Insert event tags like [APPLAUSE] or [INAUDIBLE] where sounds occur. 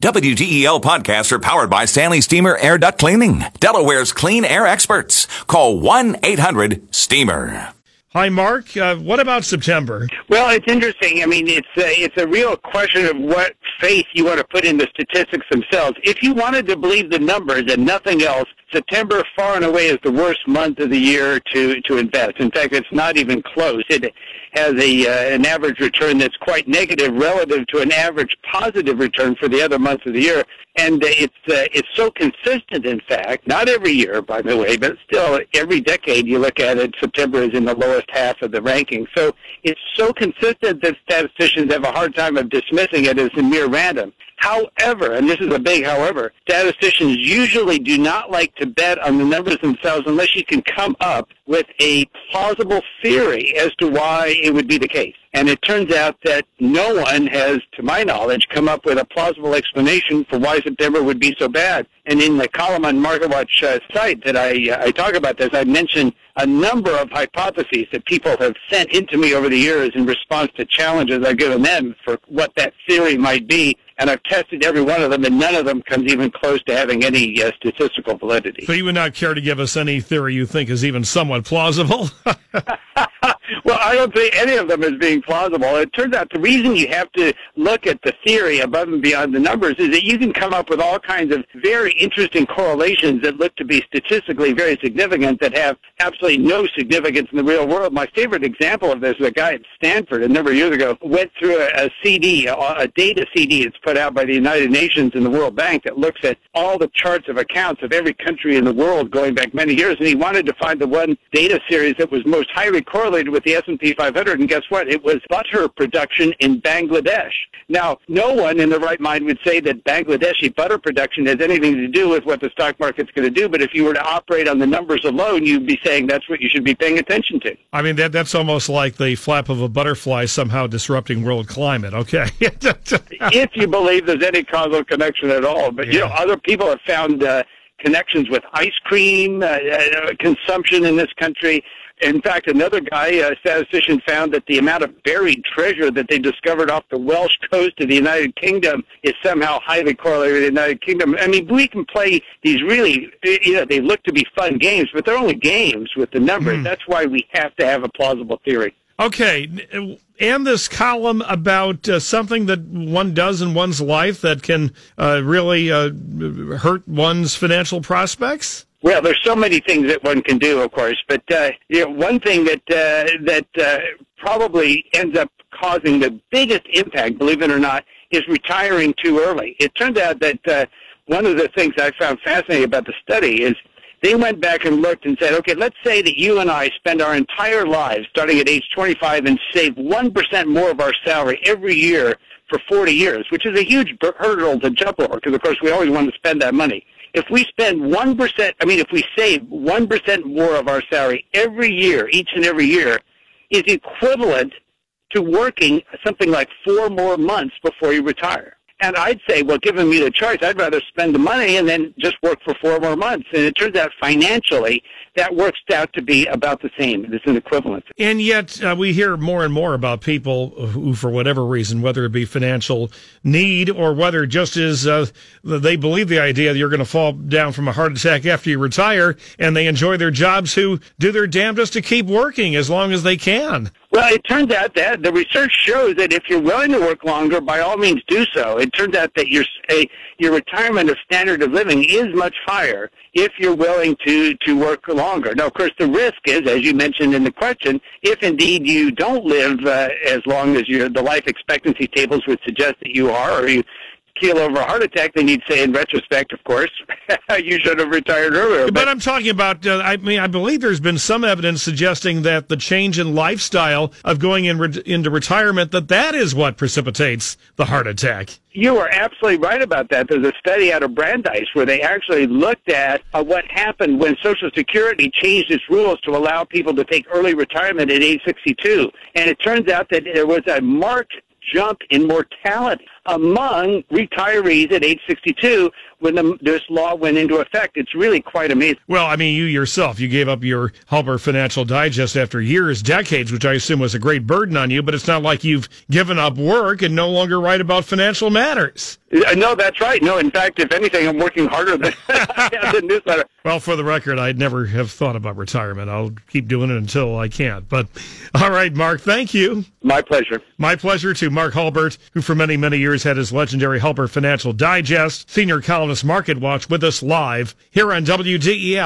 WDEL podcasts are powered by Stanley Steamer Air Duct Cleaning, Delaware's clean air experts. Call 1 800 STEAMER. Hi, Mark. Uh, what about September? Well, it's interesting. I mean, it's a, it's a real question of what faith you want to put in the statistics themselves. If you wanted to believe the numbers and nothing else, September far and away is the worst month of the year to to invest. In fact, it's not even close. It has a uh, an average return that's quite negative relative to an average positive return for the other months of the year. And it's uh, it's so consistent. In fact, not every year, by the way, but still every decade you look at it, September is in the lowest half of the ranking. So it's so consistent that statisticians have a hard time of dismissing it as a mere random. However, and this is a big however, statisticians usually do not like to bet on the numbers themselves unless you can come up with a plausible theory as to why it would be the case. And it turns out that no one has, to my knowledge, come up with a plausible explanation for why September would be so bad. And in the column on MarketWatch uh, site that I, uh, I talk about this, I mentioned a number of hypotheses that people have sent into me over the years in response to challenges I've given them for what that theory might be and I've tested every one of them, and none of them comes even close to having any uh, statistical validity. So you would not care to give us any theory you think is even somewhat plausible? [LAUGHS] I don't think any of them is being plausible. It turns out the reason you have to look at the theory above and beyond the numbers is that you can come up with all kinds of very interesting correlations that look to be statistically very significant that have absolutely no significance in the real world. My favorite example of this is a guy at Stanford a number of years ago went through a, a CD, a, a data CD. that's put out by the United Nations and the World Bank that looks at all the charts of accounts of every country in the world going back many years, and he wanted to find the one data series that was most highly correlated with the S&P 500, and guess what? It was butter production in Bangladesh. Now, no one in their right mind would say that Bangladeshi butter production has anything to do with what the stock market's going to do, but if you were to operate on the numbers alone, you'd be saying that's what you should be paying attention to. I mean, that that's almost like the flap of a butterfly somehow disrupting world climate, okay? [LAUGHS] if you believe there's any causal connection at all. But, yeah. you know, other people have found uh, connections with ice cream uh, uh, consumption in this country. In fact, another guy, a statistician, found that the amount of buried treasure that they discovered off the Welsh coast of the United Kingdom is somehow highly correlated with the United Kingdom. I mean, we can play these really, you know, they look to be fun games, but they're only games with the numbers. Mm. That's why we have to have a plausible theory. Okay, and this column about uh, something that one does in one's life that can uh, really uh, hurt one's financial prospects. Well, there's so many things that one can do, of course, but uh, you know, one thing that uh, that uh, probably ends up causing the biggest impact, believe it or not, is retiring too early. It turns out that one of the things I found fascinating about the study is they went back and looked and said, okay, let's say that you and I spend our entire lives starting at age 25 and save 1% more of our salary every year for 40 years, which is a huge hurdle to jump over because, of course, we always want to spend that money. If we spend 1%, I mean, if we save 1% more of our salary every year, each and every year, is equivalent to working something like four more months before you retire. And I'd say, well, given me the choice, I'd rather spend the money and then just work for four more months. And it turns out financially, that works out to be about the same. It's an equivalent. And yet, uh, we hear more and more about people who, for whatever reason, whether it be financial need or whether just as uh, they believe the idea that you're going to fall down from a heart attack after you retire and they enjoy their jobs, who do their damnedest to keep working as long as they can. Well, it turns out that the research shows that if you're willing to work longer, by all means do so. It turns out that your a, your retirement of standard of living is much higher if you're willing to to work longer. Now, of course, the risk is, as you mentioned in the question, if indeed you don't live uh, as long as your the life expectancy tables would suggest that you are, or you keel over a heart attack, then you'd say, in retrospect, of course, [LAUGHS] you should have retired earlier. But, but I'm talking about, uh, I mean, I believe there's been some evidence suggesting that the change in lifestyle of going in re- into retirement, that that is what precipitates the heart attack. You are absolutely right about that. There's a study out of Brandeis where they actually looked at uh, what happened when Social Security changed its rules to allow people to take early retirement at age 62. And it turns out that there was a marked jump in mortality among retirees at age 62 when the, this law went into effect. It's really quite amazing. Well, I mean, you yourself, you gave up your Hulbert Financial Digest after years, decades, which I assume was a great burden on you, but it's not like you've given up work and no longer write about financial matters. Uh, No, that's right. No, in fact, if anything, I'm working harder than [LAUGHS] the newsletter. Well, for the record, I'd never have thought about retirement. I'll keep doing it until I can't. But all right, Mark, thank you. My pleasure. My pleasure to Mark Hulbert, who for many, many years had his legendary Hulbert, Financial Digest, senior columnist Market Watch with us live here on WDEL.